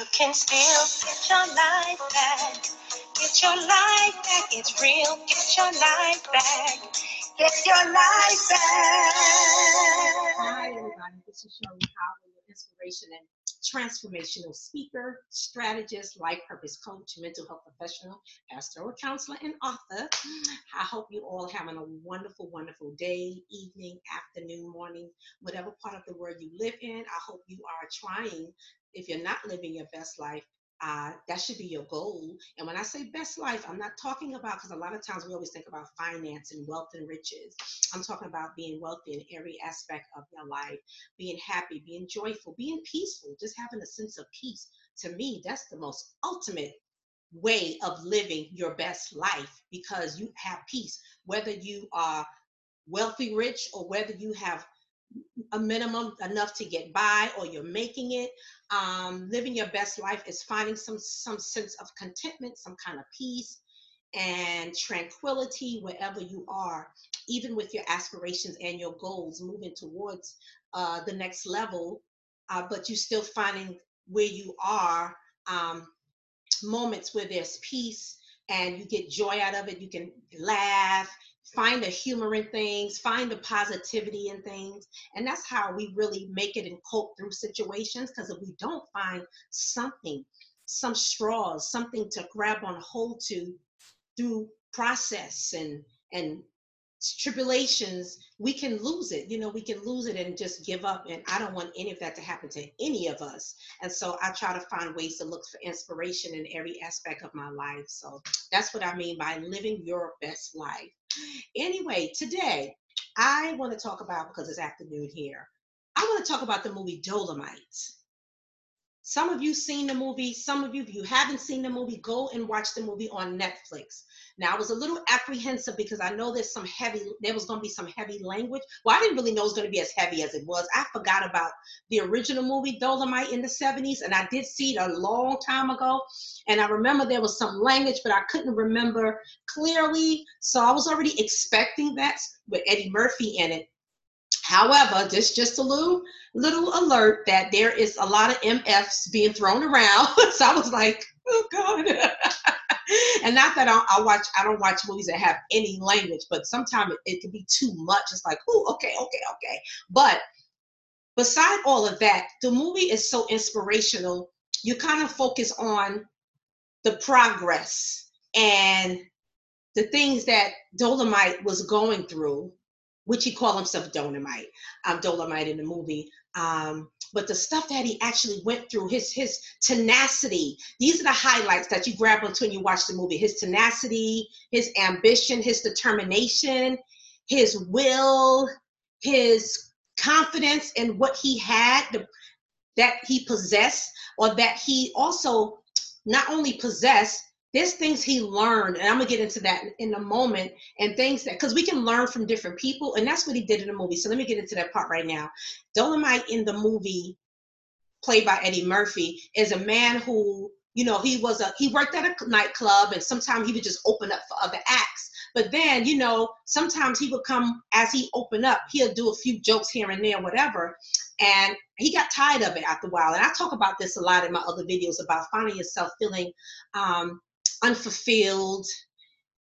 You can still get your life back. Get your life back. It's real. Get your life back. Get your life back. Hi, everybody. This is Shirley Howell, your inspiration and transformational speaker, strategist, life purpose coach, mental health professional, pastoral counselor, and author. I hope you all having a wonderful, wonderful day, evening, afternoon, morning, whatever part of the world you live in. I hope you are trying, if you're not living your best life, uh, that should be your goal. And when I say best life, I'm not talking about because a lot of times we always think about finance and wealth and riches. I'm talking about being wealthy in every aspect of your life, being happy, being joyful, being peaceful, just having a sense of peace. To me, that's the most ultimate way of living your best life because you have peace, whether you are wealthy, rich, or whether you have a minimum enough to get by or you're making it. Um, living your best life is finding some some sense of contentment some kind of peace and tranquility wherever you are even with your aspirations and your goals moving towards uh, the next level uh, but you're still finding where you are um, moments where there's peace and you get joy out of it. You can laugh find the humor in things, find the positivity in things. And that's how we really make it and cope through situations. Because if we don't find something, some straws, something to grab on hold to through process and and tribulations, we can lose it. You know, we can lose it and just give up. And I don't want any of that to happen to any of us. And so I try to find ways to look for inspiration in every aspect of my life. So that's what I mean by living your best life. Anyway, today I want to talk about, because it's afternoon here, I want to talk about the movie Dolemite. Some of you seen the movie. Some of you, if you haven't seen the movie, go and watch the movie on Netflix. Now, I was a little apprehensive because I know there's some heavy, there was going to be some heavy language. Well, I didn't really know it was going to be as heavy as it was. I forgot about the original movie, Dolemite in the 70s, and I did see it a long time ago. And I remember there was some language, but I couldn't remember clearly. So I was already expecting that with Eddie Murphy in it. However, just just a little little alert that there is a lot of MFs being thrown around. so I was like, oh God. and not that I, I, watch, I don't watch movies that have any language, but sometimes it, it can be too much. It's like, oh, okay, okay, okay. But beside all of that, the movie is so inspirational. You kind of focus on the progress and the things that Dolemite was going through which he called himself Dolomite, um, Dolemite in the movie. Um, but the stuff that he actually went through, his his tenacity. These are the highlights that you grab onto when you watch the movie. His tenacity, his ambition, his determination, his will, his confidence in what he had, the, that he possessed, or that he also not only possessed, there's things he learned and i'm gonna get into that in a moment and things that because we can learn from different people and that's what he did in the movie. So let me get into that part right now. Dolemite in the movie played by eddie murphy is a man who you know he was a he worked at a nightclub and sometimes he would just open up for other acts. But then you know sometimes he would come as he opened up he'll do a few jokes here and there whatever and he got tired of it after a while. And i talk about this a lot in my other videos about finding yourself feeling um, unfulfilled,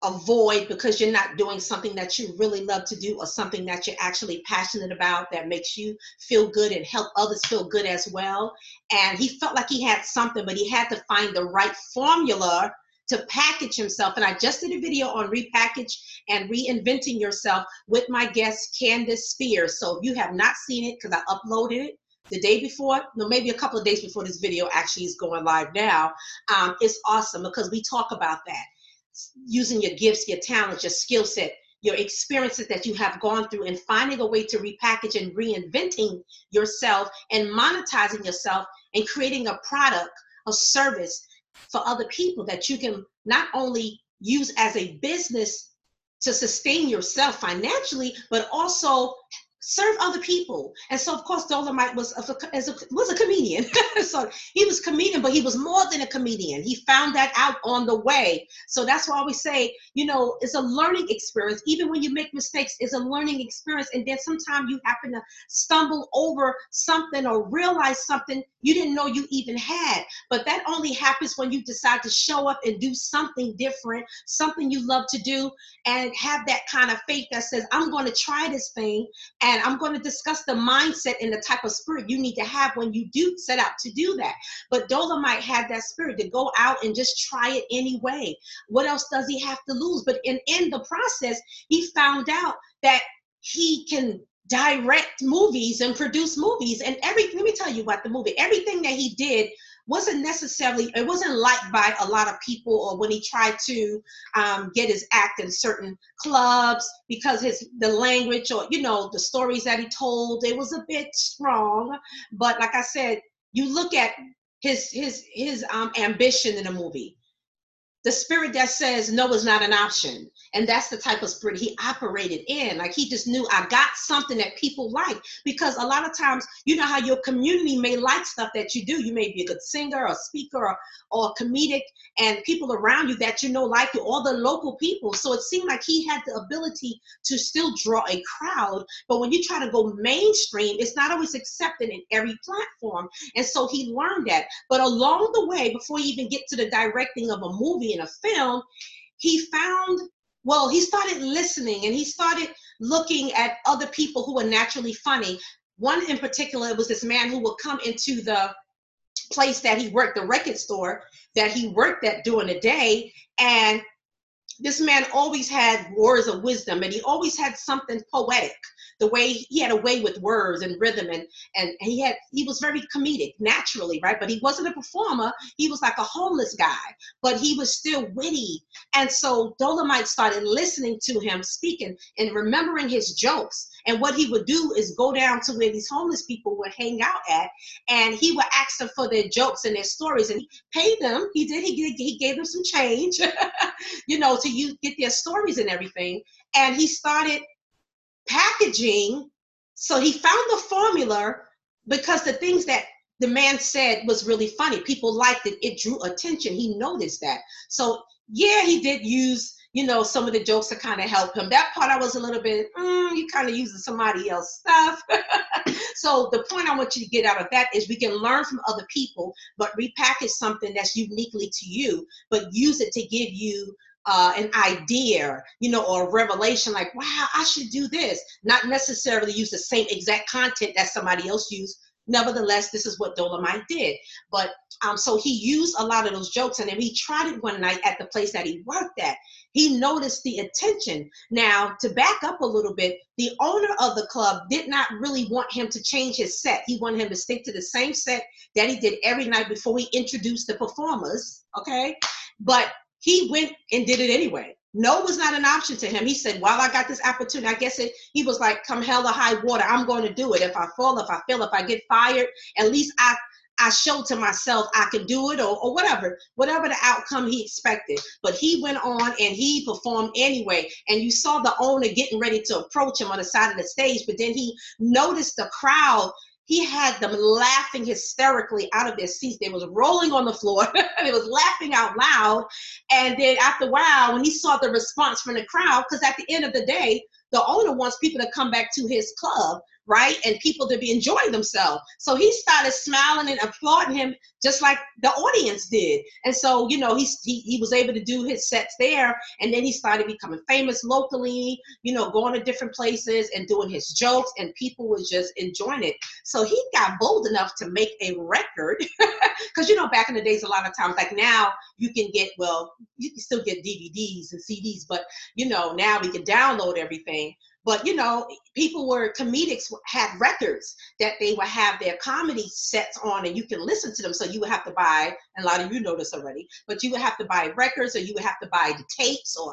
a void because you're not doing something that you really love to do or something that you're actually passionate about that makes you feel good and help others feel good as well. And he felt like he had something, but he had to find the right formula to package himself. And I just did a video on repackage and reinventing yourself with my guest Candace Spears. So if you have not seen it, because I uploaded it, the day before, no, maybe a couple of days before this video actually is going live now, um, it's awesome because we talk about that. Using your gifts, your talents, your skill set, your experiences that you have gone through and finding a way to repackage and reinventing yourself and monetizing yourself and creating a product, a service for other people that you can not only use as a business to sustain yourself financially, but also serve other people. And so, of course, Dolemite was a, was a comedian. he was comedian, but he was more than a comedian. He found that out on the way. So that's why we say, you know, it's a learning experience. Even when you make mistakes, it's a learning experience. And then sometimes you happen to stumble over something or realize something you didn't know you even had. But that only happens when you decide to show up and do something different, something you love to do, and have that kind of faith that says, I'm going to try this thing. And I'm going to discuss the mindset and the type of spirit you need to have when you do set out to do that. But Dolemite had that spirit to go out and just try it anyway. What else does he have to lose? But in, in the process, he found out that he can direct movies and produce movies and every let me tell you about the movie everything that he did wasn't necessarily it wasn't liked by a lot of people or when he tried to um, get his act in certain clubs because his the language or you know the stories that he told it was a bit strong but like i said you look at his his his um, ambition in a movie the spirit that says no is not an option. And that's the type of spirit he operated in. Like he just knew i got something that people like. Because a lot of times you know how your community may like stuff that you do. You may be a good singer or speaker or, or comedic and people around you that you know like you all the local people. So it seemed like he had the ability to still draw a crowd. But when you try to go mainstream it's not always accepted in every platform. And so he learned that. But along the way before you even get to the directing of a movie in a film, he found, well, he started listening and he started looking at other people who were naturally funny. One in particular was this man who would come into the place that he worked, the record store that he worked at during the day. And this man always had words of wisdom and he always had something poetic the way he had a way with words and rhythm and and he had he was very comedic naturally right? But he wasn't a performer. He was like a homeless guy but he was still witty. And so Dolemite started listening to him speaking and remembering his jokes and what he would do is go down to where these homeless people would hang out at and he would ask them for their jokes and their stories and he paid them he did he, did, he gave them some change you know to you get their stories and everything and he started packaging. So he found the formula because the things that the man said was really funny. People liked it. It drew attention. He noticed that. So yeah, he did use, you know, some of the jokes to kind of help him. That part I was a little bit, mm, you kind of using somebody else stuff. so the point I want you to get out of that is we can learn from other people, but repackage something that's uniquely to you, but use it to give you uh, an idea, you know, or a revelation like, wow, I should do this. Not necessarily use the same exact content that somebody else used. Nevertheless, this is what Dolemite did. But um, so he used a lot of those jokes, and then he tried it one night at the place that he worked at. He noticed the attention. Now, to back up a little bit, the owner of the club did not really want him to change his set. He wanted him to stick to the same set that he did every night before he introduced the performers. Okay, but he went and did it anyway. No was not an option to him. He said, "While I got this opportunity, I guess it." He was like, "Come hell or high water, I'm going to do it. If I fall, if I fail, if I get fired, at least I I show to myself I can do it, or, or whatever, whatever the outcome he expected. But he went on and he performed anyway. And you saw the owner getting ready to approach him on the side of the stage, but then he noticed the crowd he had them laughing hysterically out of their seats. They was rolling on the floor. they was laughing out loud. And then after a while, when he saw the response from the crowd, because at the end of the day, the owner wants people to come back to his club right? And people to be enjoying themselves. So he started smiling and applauding him just like the audience did. And so, you know, he's, he, he was able to do his sets there. And then he started becoming famous locally, you know, going to different places and doing his jokes, and people was just enjoying it. So he got bold enough to make a record. Because, you know, back in the days, a lot of times, like now, you can get, well, you can still get DVDs and CDs, but, you know, now we can download everything. But you know, people were comedics had records that they would have their comedy sets on, and you can listen to them. So you would have to buy, and a lot of you know this already, but you would have to buy records, or you would have to buy the tapes, or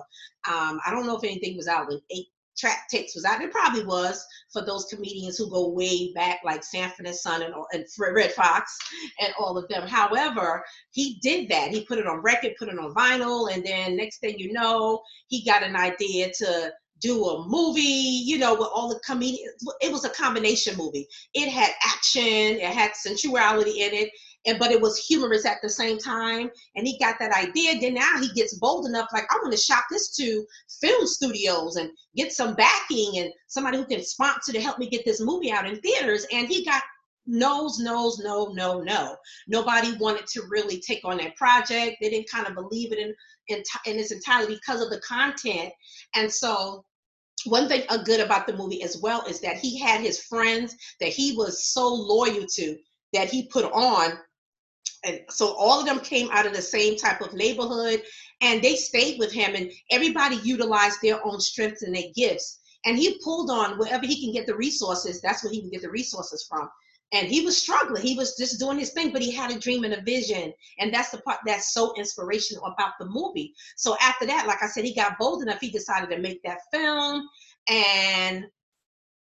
um, I don't know if anything was out when eight track tapes was out. It probably was for those comedians who go way back, like Sanford and Son and, and Redd Foxx and all of them. However, he did that. He put it on record, put it on vinyl, and then next thing you know, he got an idea to do a movie, you know, with all the comedians. It was a combination movie. It had action, it had sensuality in it, and but it was humorous at the same time. And he got that idea. Then now he gets bold enough, like I want to shop this to film studios and get some backing and somebody who can sponsor to help me get this movie out in theaters. And he got no's, no's, no, no, no. Nobody wanted to really take on that project. They didn't kind of believe it in in, in its entirety because of the content. And so one thing uh, good about the movie as well is that he had his friends that he was so loyal to that he put on. And so all of them came out of the same type of neighborhood and they stayed with him and everybody utilized their own strengths and their gifts. And he pulled on wherever he can get the resources that's where he can get the resources from and he was struggling. He was just doing his thing but he had a dream and a vision. And that's the part that's so inspirational about the movie. So after that like i said he got bold enough he decided to make that film. And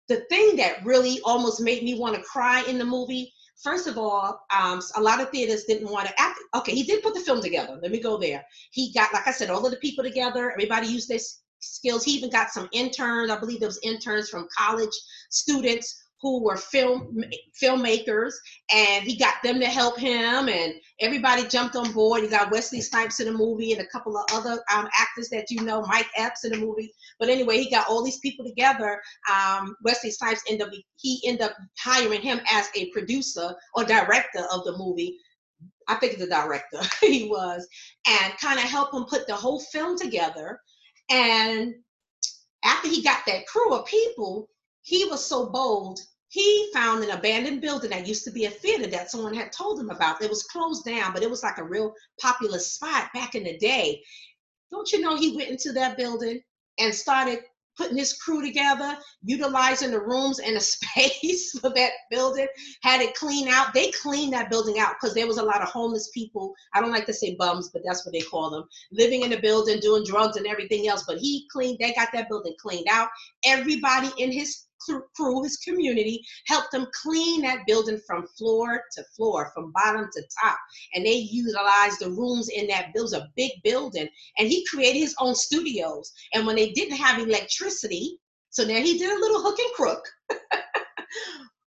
the thing that really almost made me want to cry in the movie first of all um, a lot of theaters didn't want to act okay he did put the film together let me go there. He got like i said all of the people together everybody used their skills. He even got some interns i believe there was interns from college students who were film filmmakers and he got them to help him and everybody jumped on board. You got Wesley Snipes in the movie and a couple of other um, actors that you know, Mike Epps in the movie. But anyway, he got all these people together. Um, Wesley Snipes ended up he ended up hiring him as a producer or director of the movie. I think the director he was, and kind of help him put the whole film together. And after he got that crew of people, he was so bold he found an abandoned building that used to be a theater that someone had told him about. It was closed down, but it was like a real popular spot back in the day. Don't you know he went into that building and started putting his crew together, utilizing the rooms and the space for that building, had it cleaned out. They cleaned that building out because there was a lot of homeless people. I don't like to say bums, but that's what they call them, living in the building, doing drugs and everything else. But he cleaned, they got that building cleaned out. Everybody in his crew, his community, helped them clean that building from floor to floor, from bottom to top. And they utilized the rooms in that was a big building. And he created his own studios. And when they didn't have electricity, so now he did a little hook and crook.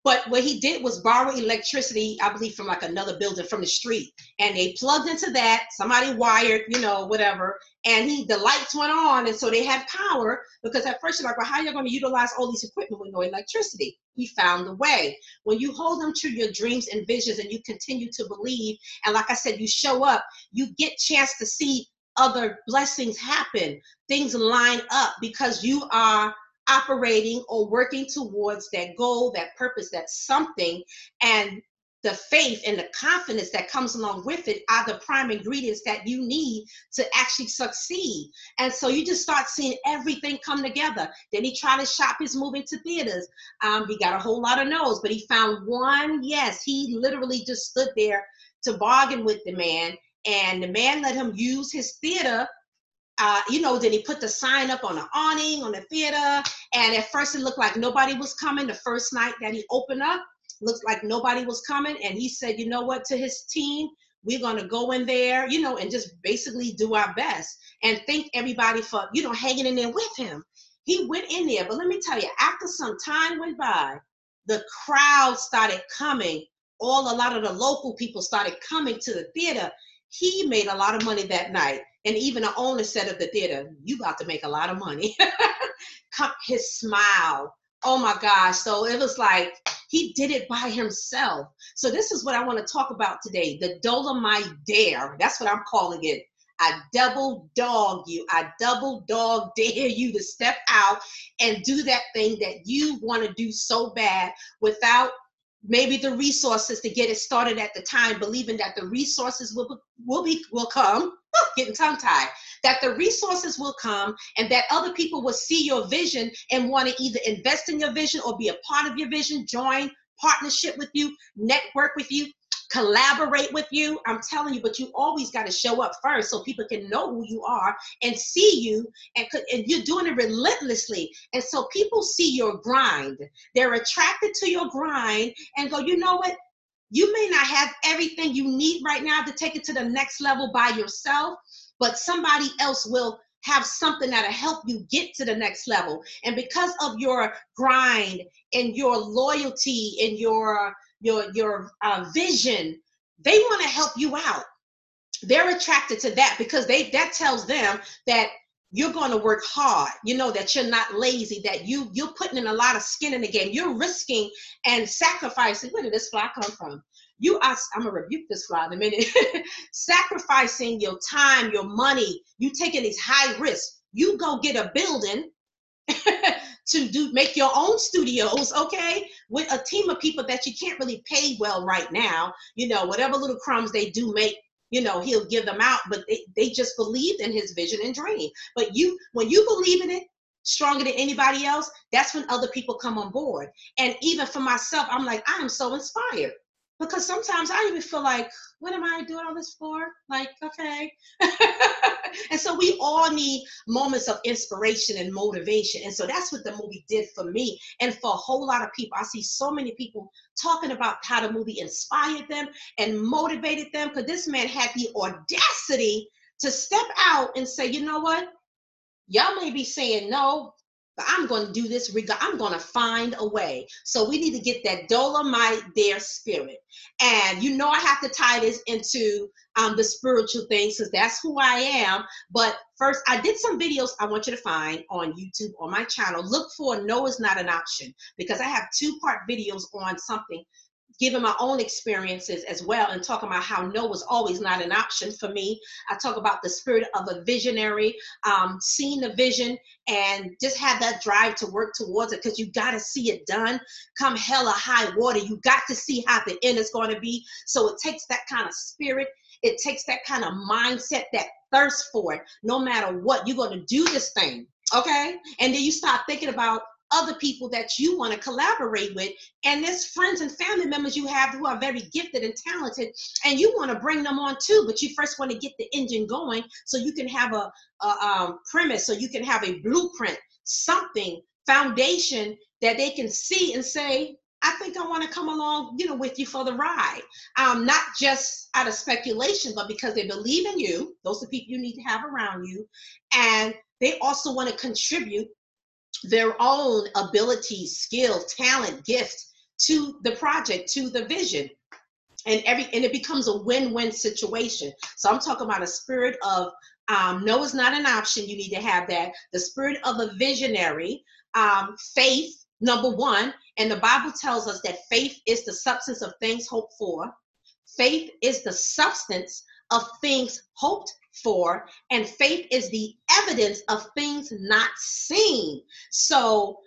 But what he did was borrow electricity, I believe, from like another building from the street. And they plugged into that. Somebody wired, you know, whatever. And he the lights went on. And so they had power because at first you're like, well, how are you going to utilize all these equipment with no electricity? He found a way. When you hold them to your dreams and visions and you continue to believe, and like I said, you show up, you get chance to see other blessings happen. Things line up because you are operating or working towards that goal, that purpose, that something, and the faith and the confidence that comes along with it are the prime ingredients that you need to actually succeed. And so you just start seeing everything come together. Then he tried to shop his movie into theaters. Um, he got a whole lot of no's, but he found one yes. He literally just stood there to bargain with the man, and the man let him use his theater uh, you know, then he put the sign up on the awning on the theater. And at first it looked like nobody was coming. The first night that he opened up, looked like nobody was coming. And he said, you know what, to his team, we're going to go in there, you know, and just basically do our best and thank everybody for, you know, hanging in there with him. He went in there, but let me tell you, after some time went by, the crowd started coming. All a lot of the local people started coming to the theater. He made a lot of money that night and even the owner said of the theater, you got to make a lot of money. His smile. Oh my gosh. So it was like he did it by himself. So this is what I want to talk about today. The Dolemite Dare. That's what I'm calling it. I double dog you. I double dog dare you to step out and do that thing that you want to do so bad without maybe the resources to get it started at the time, believing that the resources will, will be will come getting tongue tied, that the resources will come and that other people will see your vision and want to either invest in your vision or be a part of your vision, join partnership with you, network with you, collaborate with you. I'm telling you, but you always got to show up first so people can know who you are and see you and, and you're doing it relentlessly. And so people see your grind. They're attracted to your grind and go, you know what? You may not have everything you need right now to take it to the next level by yourself, but somebody else will have something that'll help you get to the next level. And because of your grind and your loyalty and your your your uh, vision, they want to help you out. They're attracted to that because they that tells them that you're going to work hard you know that you're not lazy that you you're putting in a lot of skin in the game. You're risking and sacrificing where did this fly come from? You are i'm gonna rebuke this fly in a minute. Sacrificing your time your money you taking these high risks. You go get a building to do make your own studios okay with a team of people that you can't really pay well right now you know whatever little crumbs they do make you know he'll give them out but they, they just believed in his vision and dream but you when you believe in it stronger than anybody else that's when other people come on board and even for myself i'm like i am so inspired because sometimes I even feel like, what am I doing all this for? Like, okay. and so we all need moments of inspiration and motivation. And so that's what the movie did for me and for a whole lot of people. I see so many people talking about how the movie inspired them and motivated them because this man had the audacity to step out and say, you know what? Y'all may be saying no, but I'm going to do this. I'm going to find a way. So we need to get that Dolemite there spirit. And you know, I have to tie this into um, the spiritual things because that's who I am. But first, I did some videos I want you to find on YouTube on my channel. Look for No is Not an Option because I have two part videos on something giving my own experiences as well and talking about how no was always not an option for me. I talk about the spirit of a visionary, um, seeing the vision and just have that drive to work towards it because you got to see it done. Come hell or high water, you got to see how the end is going to be. So it takes that kind of spirit. It takes that kind of mindset, that thirst for it. No matter what, you're going to do this thing okay and then you start thinking about other people that you want to collaborate with and there's friends and family members you have who are very gifted and talented and you want to bring them on too but you first want to get the engine going so you can have a, a um, premise so you can have a blueprint something foundation that they can see and say I think I want to come along, you know, with you for the ride. Um, not just out of speculation, but because they believe in you. Those are people you need to have around you, and they also want to contribute their own ability, skill, talent, gift to the project, to the vision. And every and it becomes a win-win situation. So I'm talking about a spirit of um, no is not an option. You need to have that. The spirit of a visionary, um, faith, number one. And the Bible tells us that faith is the substance of things hoped for. Faith is the substance of things hoped for, and faith is the evidence of things not seen. So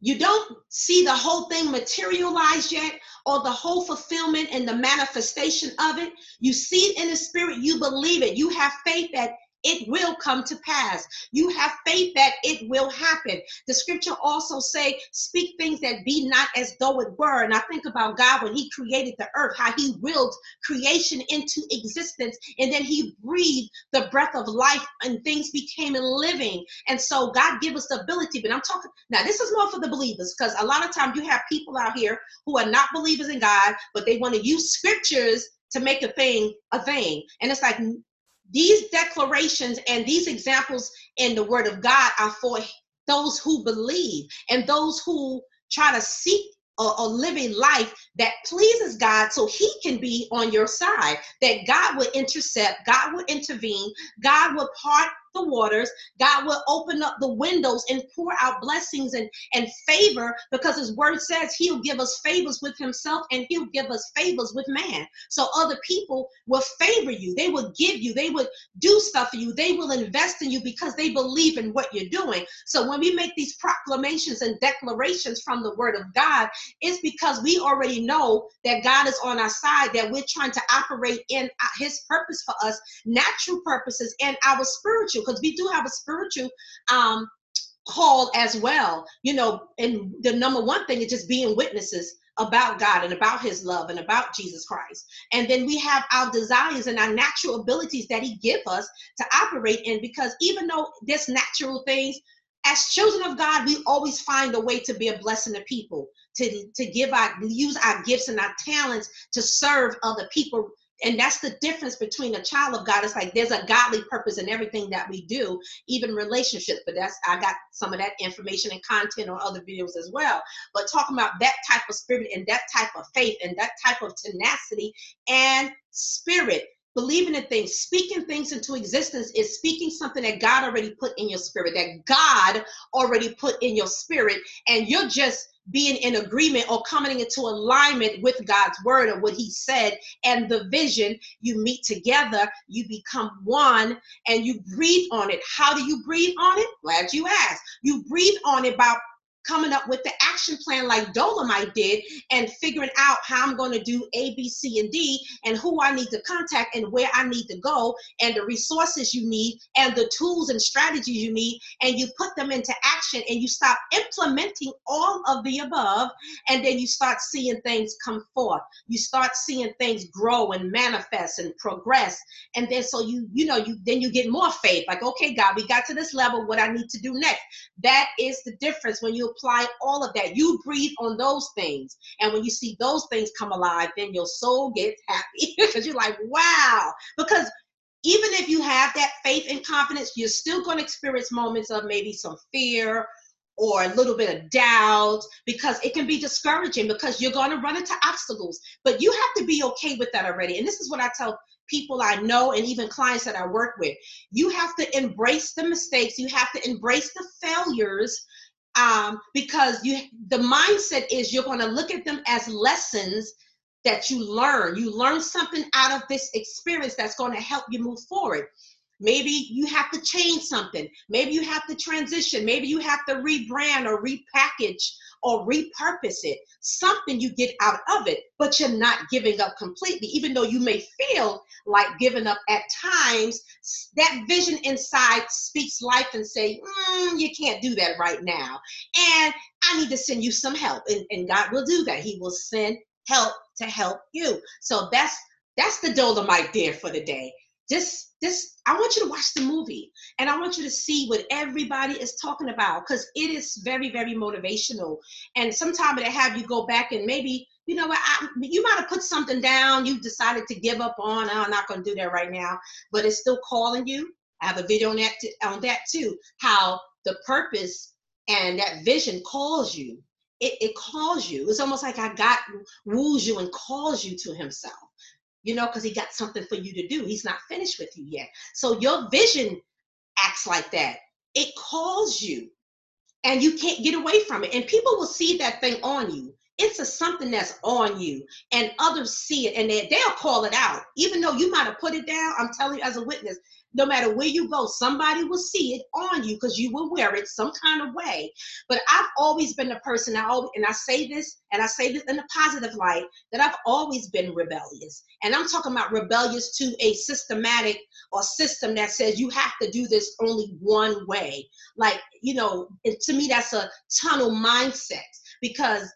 you don't see the whole thing materialized yet or the whole fulfillment and the manifestation of it. You see it in the spirit, you believe it. You have faith that it will come to pass. You have faith that it will happen. The scripture also say, speak things that be not as though it were. And I think about God when he created the earth, how he willed creation into existence. And then he breathed the breath of life and things became living. And so God give us the ability, but I'm talking, now this is more for the believers because a lot of times you have people out here who are not believers in God, but they want to use scriptures to make a thing a thing. And it's like, these declarations and these examples in the Word of God are for those who believe and those who try to seek a, a, living life that pleases God so He can be on your side, that God will intercept, God will intervene, God will part the waters. God will open up the windows and pour out blessings and, and favor because his word says he'll give us favors with himself and he'll give us favors with man. So other people will favor you. They will give you, they would do stuff for you, they will invest in you because they believe in what you're doing. So when we make these proclamations and declarations from the word of God, it's because we already know that God is on our side, that we're trying to operate in uh, his purpose for us, natural purposes, and our spiritual because we do have a spiritual um, call as well. You know, and the number one thing is just being witnesses about God and about his love and about Jesus Christ. And then we have our desires and our natural abilities that he give us to operate in because even though there's natural things, as children of God, we always find a way to be a blessing to people, to, to give our use our gifts and our talents to serve other people and that's the difference between a child of God. It's like there's a godly purpose in everything that we do, even relationships. But that's I got some of that information and content on other videos as well. But talking about that type of spirit and that type of faith and that type of tenacity and spirit believing in things, speaking things into existence is speaking something that God already put in your spirit, that God already put in your spirit, and you're just being in agreement or coming into alignment with God's word or what He said and the vision. You meet together, you become one, and you breathe on it. How do you breathe on it? Glad you asked. You breathe on it by coming up with the action plan like Dolemite did and figuring out how I'm going to do A, B, C, and D and who I need to contact and where I need to go and the resources you need and the tools and strategies you need. And you put them into action and you stop implementing all of the above. And then you start seeing things come forth. You start seeing things grow and manifest and progress. And then so you, you know, you then you get more faith like, okay, God, we got to this level, what I need to do next. That is the difference when you apply all of that. You breathe on those things. And when you see those things come alive, then your soul gets happy because you're like, wow. Because even if you have that faith and confidence, you're still going to experience moments of maybe some fear or a little bit of doubt because it can be discouraging because you're going to run into obstacles. But you have to be okay with that already. And this is what I tell people I know and even clients that I work with. You have to embrace the mistakes, you have to embrace the failures um, because you the mindset is you're going to look at them as lessons that you learn. You learn something out of this experience that's going to help you move forward. Maybe you have to change something. Maybe you have to transition. Maybe you have to rebrand or repackage or repurpose it. Something you get out of it, but you're not giving up completely. Even though you may feel like giving up at times, that vision inside speaks life and say, mm, you can't do that right now. And I need to send you some help. And, and God will do that. He will send help to help you. So that's that's the Dolemite there for the day just this i want you to watch the movie and i want you to see what everybody is talking about because it is very very motivational. And sometimes it have you go back and maybe you know what you might have put something down you decided to give up on oh, i'm not going to do that right now but it's still calling you. I have a video on that, on that too how the purpose and that vision calls you. It, it calls you. It's almost like i got woos you and calls you to himself you know, because he got something for you to do. He's not finished with you yet. So your vision acts like that. It calls you and you can't get away from it. And people will see that thing on you. It's a something that's on you, and others see it and they, they'll call it out. Even though you might have put it down, I'm telling you as a witness, no matter where you go, somebody will see it on you because you will wear it some kind of way. But I've always been the person, I always, and I say this, and I say this in a positive light, that I've always been rebellious. And I'm talking about rebellious to a systematic or system that says you have to do this only one way. Like, you know, to me, that's a tunnel mindset because,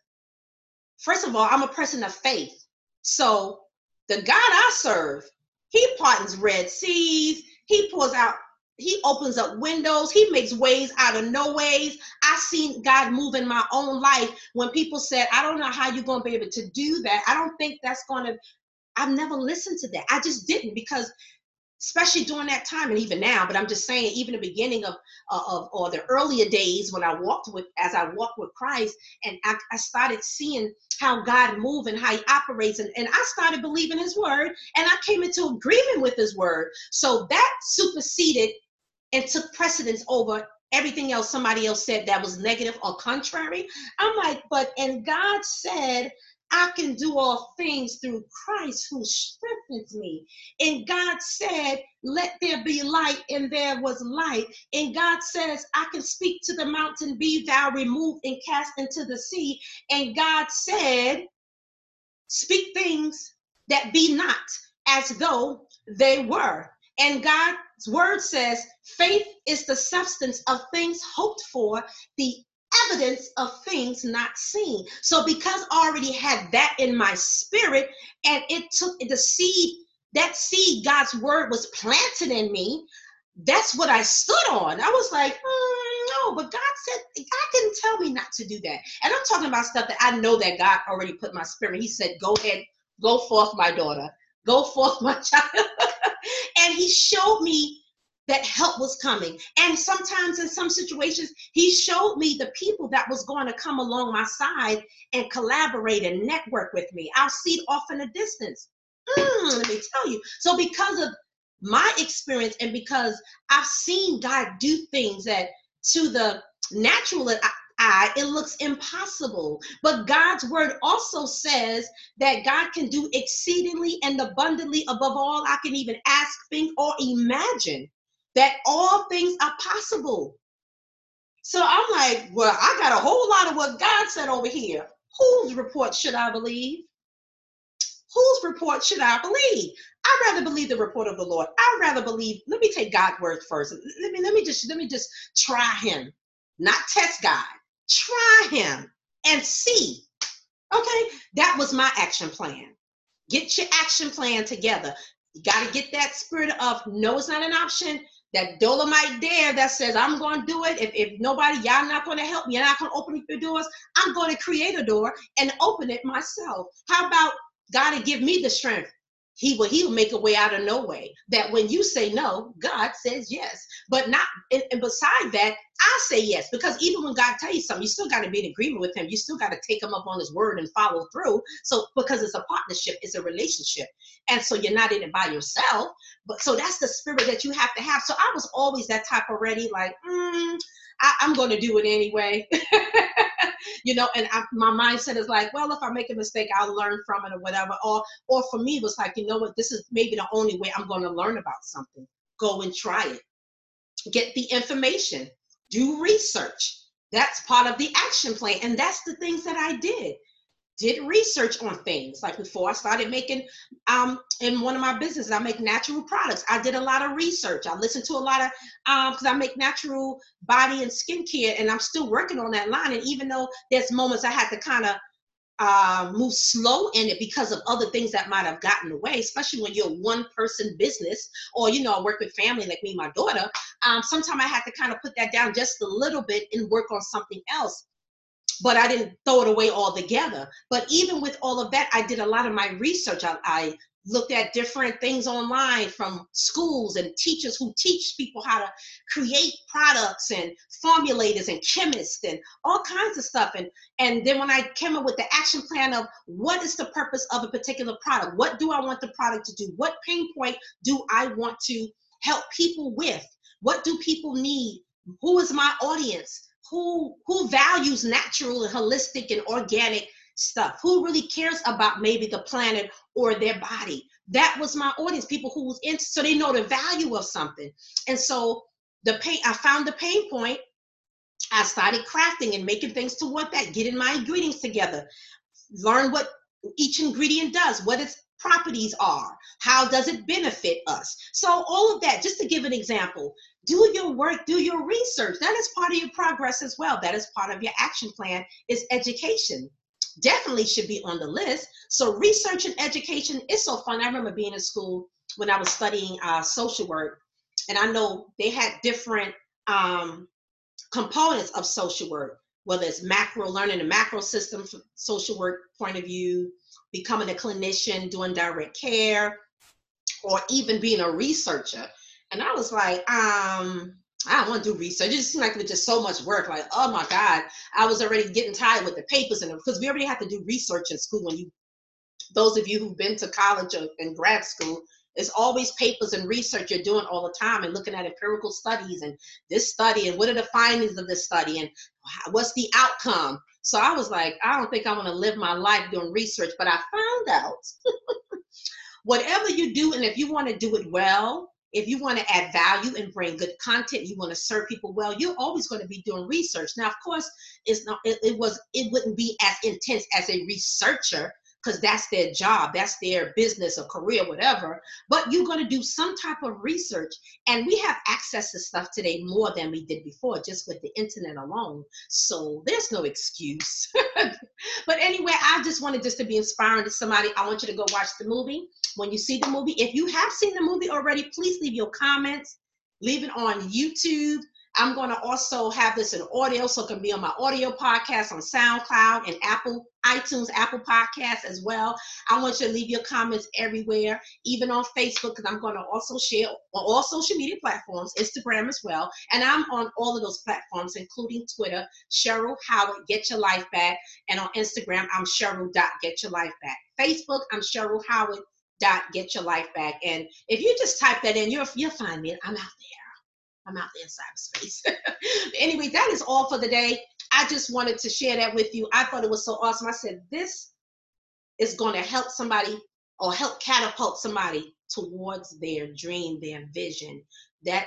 first of all, I'm a person of faith. So the God I serve, he pardons red seas he pulls out, he opens up windows, he makes ways out of no ways. I've seen God move in my own life when people said, I don't know how you're to be able to do that. I don't think that's to, I've never listened to that. I just didn't because especially during that time and even now but i'm just saying even the beginning of uh, of or the earlier days when i walked with as i walked with christ and i, I started seeing how god moves and how he operates and, and i started believing his word and i came into agreement with his word. So that superseded and took precedence over everything else somebody else said that was negative or contrary. I'm like but and god said I can do all things through Christ who strengthens me. And God said, Let there be light, and there was light. And God says, I can speak to the mountain, be thou removed and cast into the sea. And God said, Speak things that be not as though they were. And God's word says, faith is the substance of things hoped for, the evidence of things not seen. So because I already had that in my spirit, and it took the seed, that seed, God's word was planted in me. That's what I stood on. I was like, mm, no, but God said, God didn't tell me not to do that. And I'm talking about stuff that I know that God already put my spirit. He said, go ahead, go forth, my daughter. Go forth, my child. and he showed me that help was coming. And sometimes in some situations, he showed me the people that was going to come along my side and collaborate and network with me. I'll see it off in the distance. Mm, let me tell you. So because of my experience and because I've seen God do things that to the natural eye, it looks impossible. But God's word also says that God can do exceedingly and abundantly above all I can even ask, think, or imagine, that all things are possible. So I'm like, well, I got a whole lot of what God said over here. Whose report should I believe? Whose report should I believe? I'd rather believe the report of the Lord. I'd rather believe, let me take God's word first. Let me let me just let me just try him. Not test God. Try him and see. Okay, that was my action plan. Get your action plan together. You got to get that spirit of no, it's not an option. That Dolemite there that says, I'm going to do it. If, if nobody, y'all not going to help me, you're not going to open up your doors. I'm going to create a door and open it myself. How about God to give me the strength he will he will make a way out of no way. That when you say no god says yes. But not and, and beside that i say yes. Because even when god tells you something you still got to be in agreement with him. You still got to take him up on his word and follow through. So because it's a partnership it's a relationship. And so you're not in it by yourself. But so that's the spirit that you have to have. So i was always that type already like mm, I, i'm going to do it anyway you know, and I, my mindset is like, well, if I make a mistake, I'll learn from it or whatever. Or, or for me, it was like, you know what, this is maybe the only way I'm going to learn about something. Go and try it. Get the information. Do research. That's part of the action plan. And that's the things that I did did research on things like before i started making um in one of my businesses i make natural products. I did a lot of research. I listened to a lot of um because i make natural body and skincare and i'm still working on that line. And even though there's moments i had to kind of uh, move slow in it because of other things that might have gotten away, especially when you're one person business or, you know, I work with family like me, my daughter. Um, sometimes I had to kind of put that down just a little bit and work on something else but I didn't throw it away altogether. But even with all of that, I did a lot of my research. I, I looked at different things online from schools and teachers who teach people how to create products and formulators and chemists and all kinds of stuff. And and then when i came up with the action plan of what is the purpose of a particular product? What do i want the product to do? What pain point do i want to help people with? What do people need? Who is my audience who who values natural and holistic and organic stuff? Who really cares about maybe the planet or their body? That was my audience people who was in so they know the value of something. And so the pain i found the pain point. I started crafting and making things to toward that getting my ingredients together. Learn what each ingredient does what its properties are how does it benefit us? So all of that just to give an example do your work do your research. That is part of your progress as well. That is part of your action plan is education. Definitely should be on the list. So research and education is so fun. I remember being in school when i was studying uh, social work and i know they had different um, components of social work whether it's macro learning the macro system from social work point of view becoming a clinician doing direct care or even being a researcher and I was like, um, I don't want to do research. It just seemed like it was just so much work. Like, oh my God, I was already getting tired with the papers and because we already have to do research in school. When you, those of you who've been to college or in grad school, it's always papers and research you're doing all the time and looking at empirical studies and this study and what are the findings of this study and what's the outcome. So I was like, I don't think I want to live my life doing research, but I found out whatever you do, and if you want to do it well, if you want to add value and bring good content you want to serve people well you're always going to be doing research. Now of course it's not it, it was it wouldn't be as intense as a researcher because that's their job, that's their business or career, whatever. But you're going to do some type of research. And we have access to stuff today more than we did before, just with the internet alone. So there's no excuse. but anyway, I just wanted just to be inspiring to somebody. I want you to go watch the movie. When you see the movie, if you have seen the movie already, please leave your comments, leave it on YouTube I'm going to also have this in audio, so it can be on my audio podcast on SoundCloud and Apple iTunes, Apple Podcasts as well. I want you to leave your comments everywhere, even on Facebook, because I'm going to also share on all social media platforms, Instagram as well. And I'm on all of those platforms, including Twitter, Cheryl Howard, Get Your Life Back. And on Instagram, I'm Cheryl. Get Your Life Back. Facebook, I'm Cheryl Howard. Dot Get Your Life Back. And if you just type that in, you'll, you'll find me. I'm out there. I'm out there in cyberspace. anyway, that is all for the day. I just wanted to share that with you. I thought it was so awesome. I said, this is going to help somebody or help catapult somebody towards their dream, their vision. That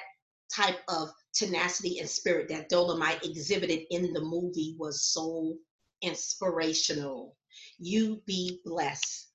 type of tenacity and spirit that Dolemite exhibited in the movie was so inspirational. You be blessed.